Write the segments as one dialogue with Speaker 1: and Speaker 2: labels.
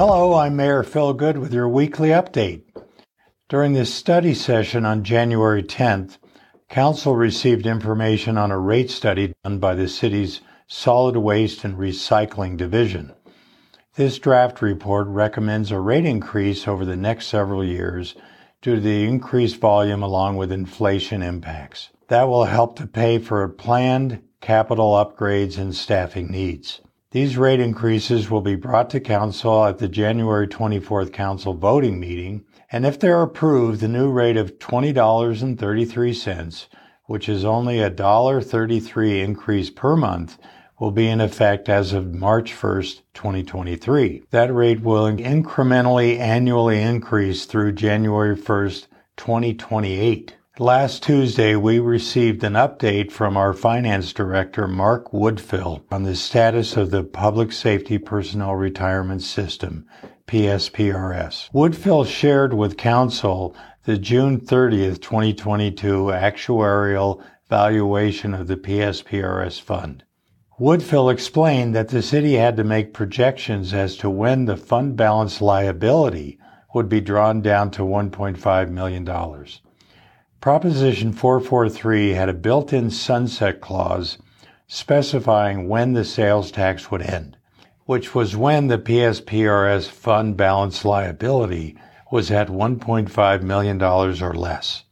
Speaker 1: Hello, I'm Mayor Phil Goode with your weekly update. During this study session on January 10th, Council received information on a rate study done by the city's Solid Waste and Recycling Division. This draft report recommends a rate increase over the next several years due to the increased volume along with inflation impacts. That will help to pay for planned capital upgrades and staffing needs. These rate increases will be brought to Council at the January 24th Council voting meeting, and if they're approved, the new rate of $20.33, which is only a $1.33 increase per month, will be in effect as of March 1st, 2023. That rate will incrementally annually increase through January 1st, 2028. Last Tuesday, we received an update from our finance director, Mark Woodfill, on the status of the Public Safety Personnel Retirement System, PSPRS. Woodfill shared with Council the June 30th, 2022 actuarial valuation of the PSPRS fund. Woodfill explained that the city had to make projections as to when the fund balance liability would be drawn down to $1.5 million. Proposition 443 had a built-in sunset clause specifying when the sales tax would end, which was when the PSPRS fund balance liability was at $1.5 million or less.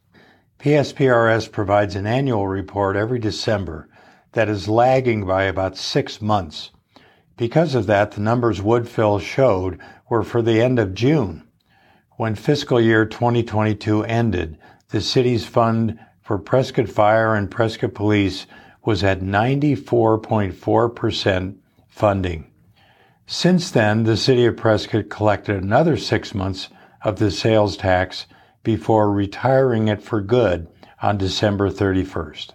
Speaker 1: PSPRS provides an annual report every December that is lagging by about six months. Because of that, the numbers Woodfill showed were for the end of June. When fiscal year 2022 ended, the city's fund for Prescott Fire and Prescott Police was at 94.4% funding. Since then, the city of Prescott collected another six months of the sales tax before retiring it for good on December 31st.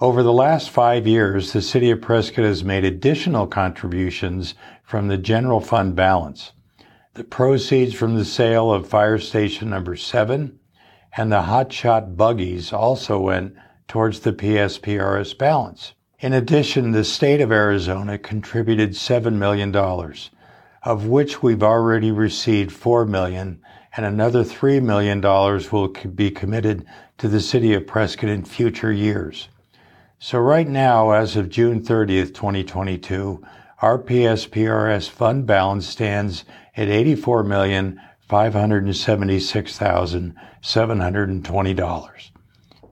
Speaker 1: Over the last five years, the city of Prescott has made additional contributions from the general fund balance. The proceeds from the sale of fire station number seven and the hotshot buggies also went towards the PSPRS balance. In addition, the state of Arizona contributed $7 million, of which we've already received 4 million, and another $3 million will be committed to the city of Prescott in future years. So right now, as of June 30th, 2022, our PSPRS fund balance stands at 84 million $576,720.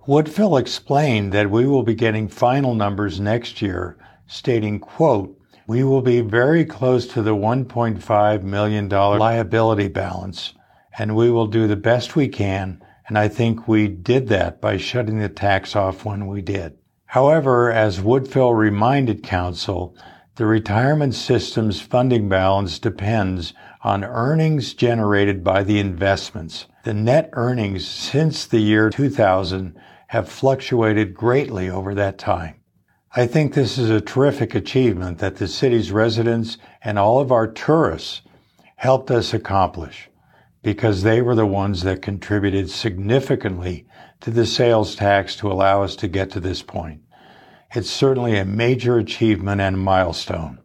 Speaker 1: Woodfill explained that we will be getting final numbers next year, stating, quote, we will be very close to the $1.5 million liability balance, and we will do the best we can, and I think we did that by shutting the tax off when we did. However, as Woodfill reminded Council, the retirement system's funding balance depends on earnings generated by the investments. The net earnings since the year 2000 have fluctuated greatly over that time. I think this is a terrific achievement that the city's residents and all of our tourists helped us accomplish because they were the ones that contributed significantly to the sales tax to allow us to get to this point. It's certainly a major achievement and milestone.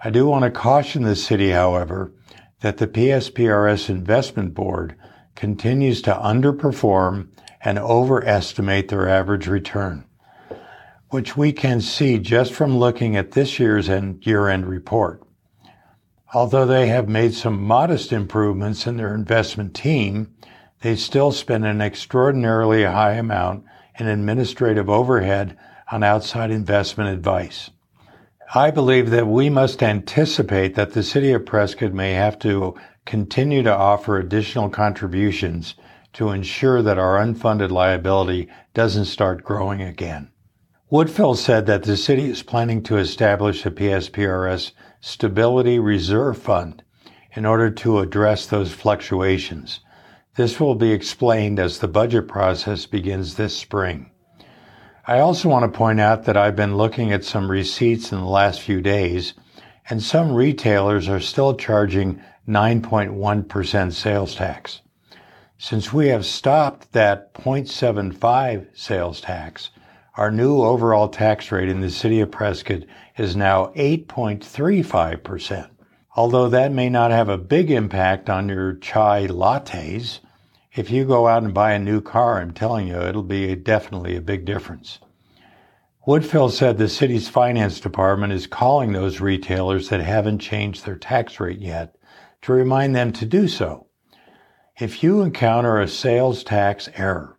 Speaker 1: I do want to caution the city, however, that the PSPRS Investment Board continues to underperform and overestimate their average return, which we can see just from looking at this year's year-end report. Although they have made some modest improvements in their investment team, they still spend an extraordinarily high amount in administrative overhead on outside investment advice. I believe that we must anticipate that the city of Prescott may have to continue to offer additional contributions to ensure that our unfunded liability doesn't start growing again. Woodfill said that the city is planning to establish a PSPRS Stability Reserve Fund in order to address those fluctuations. This will be explained as the budget process begins this spring. I also want to point out that I've been looking at some receipts in the last few days, and some retailers are still charging 9.1% sales tax. Since we have stopped that 0.75 sales tax, our new overall tax rate in the city of Prescott is now 8.35%. Although that may not have a big impact on your chai lattes, if you go out and buy a new car, I'm telling you, it'll be definitely a big difference. Woodfill said the city's finance department is calling those retailers that haven't changed their tax rate yet to remind them to do so. If you encounter a sales tax error,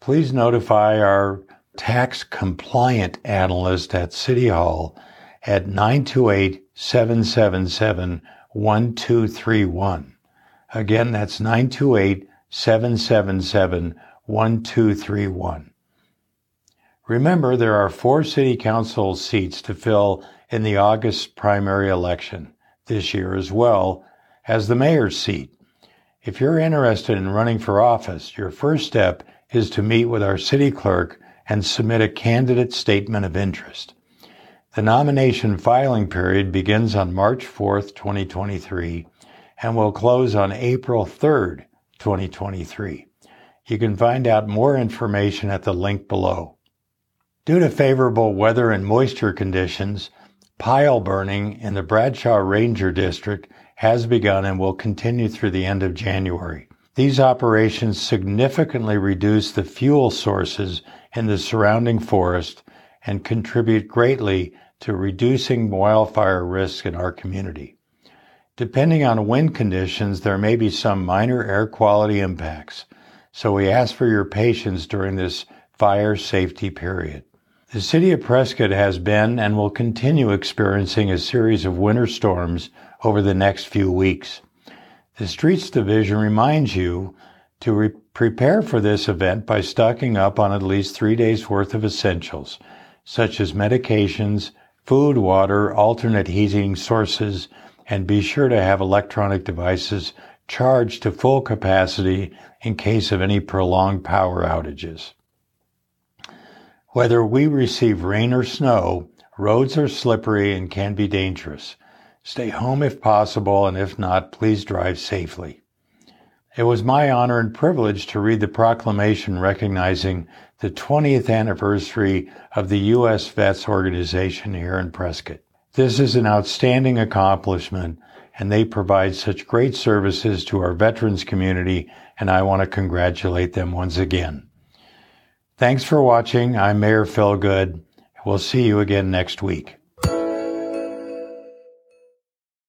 Speaker 1: please notify our tax compliant analyst at City Hall at 928 777 1231. Again, that's 928 777 1231. Remember, there are four city council seats to fill in the August primary election this year, as well as the mayor's seat. If you're interested in running for office, your first step is to meet with our city clerk and submit a candidate statement of interest. The nomination filing period begins on March 4th, 2023, and will close on April 3rd, 2023. You can find out more information at the link below. Due to favorable weather and moisture conditions, pile burning in the Bradshaw Ranger District has begun and will continue through the end of January. These operations significantly reduce the fuel sources in the surrounding forest and contribute greatly to reducing wildfire risk in our community. Depending on wind conditions, there may be some minor air quality impacts, so we ask for your patience during this fire safety period. The city of Prescott has been and will continue experiencing a series of winter storms over the next few weeks. The Streets Division reminds you to re- prepare for this event by stocking up on at least three days worth of essentials, such as medications, food, water, alternate heating sources, and be sure to have electronic devices charged to full capacity in case of any prolonged power outages. Whether we receive rain or snow, roads are slippery and can be dangerous. Stay home if possible, and if not, please drive safely. It was my honor and privilege to read the proclamation recognizing the 20th anniversary of the U.S. Vets Organization here in Prescott. This is an outstanding accomplishment, and they provide such great services to our veterans community, and I want to congratulate them once again. Thanks for watching. I'm Mayor Phil Goode. We'll see you again next week.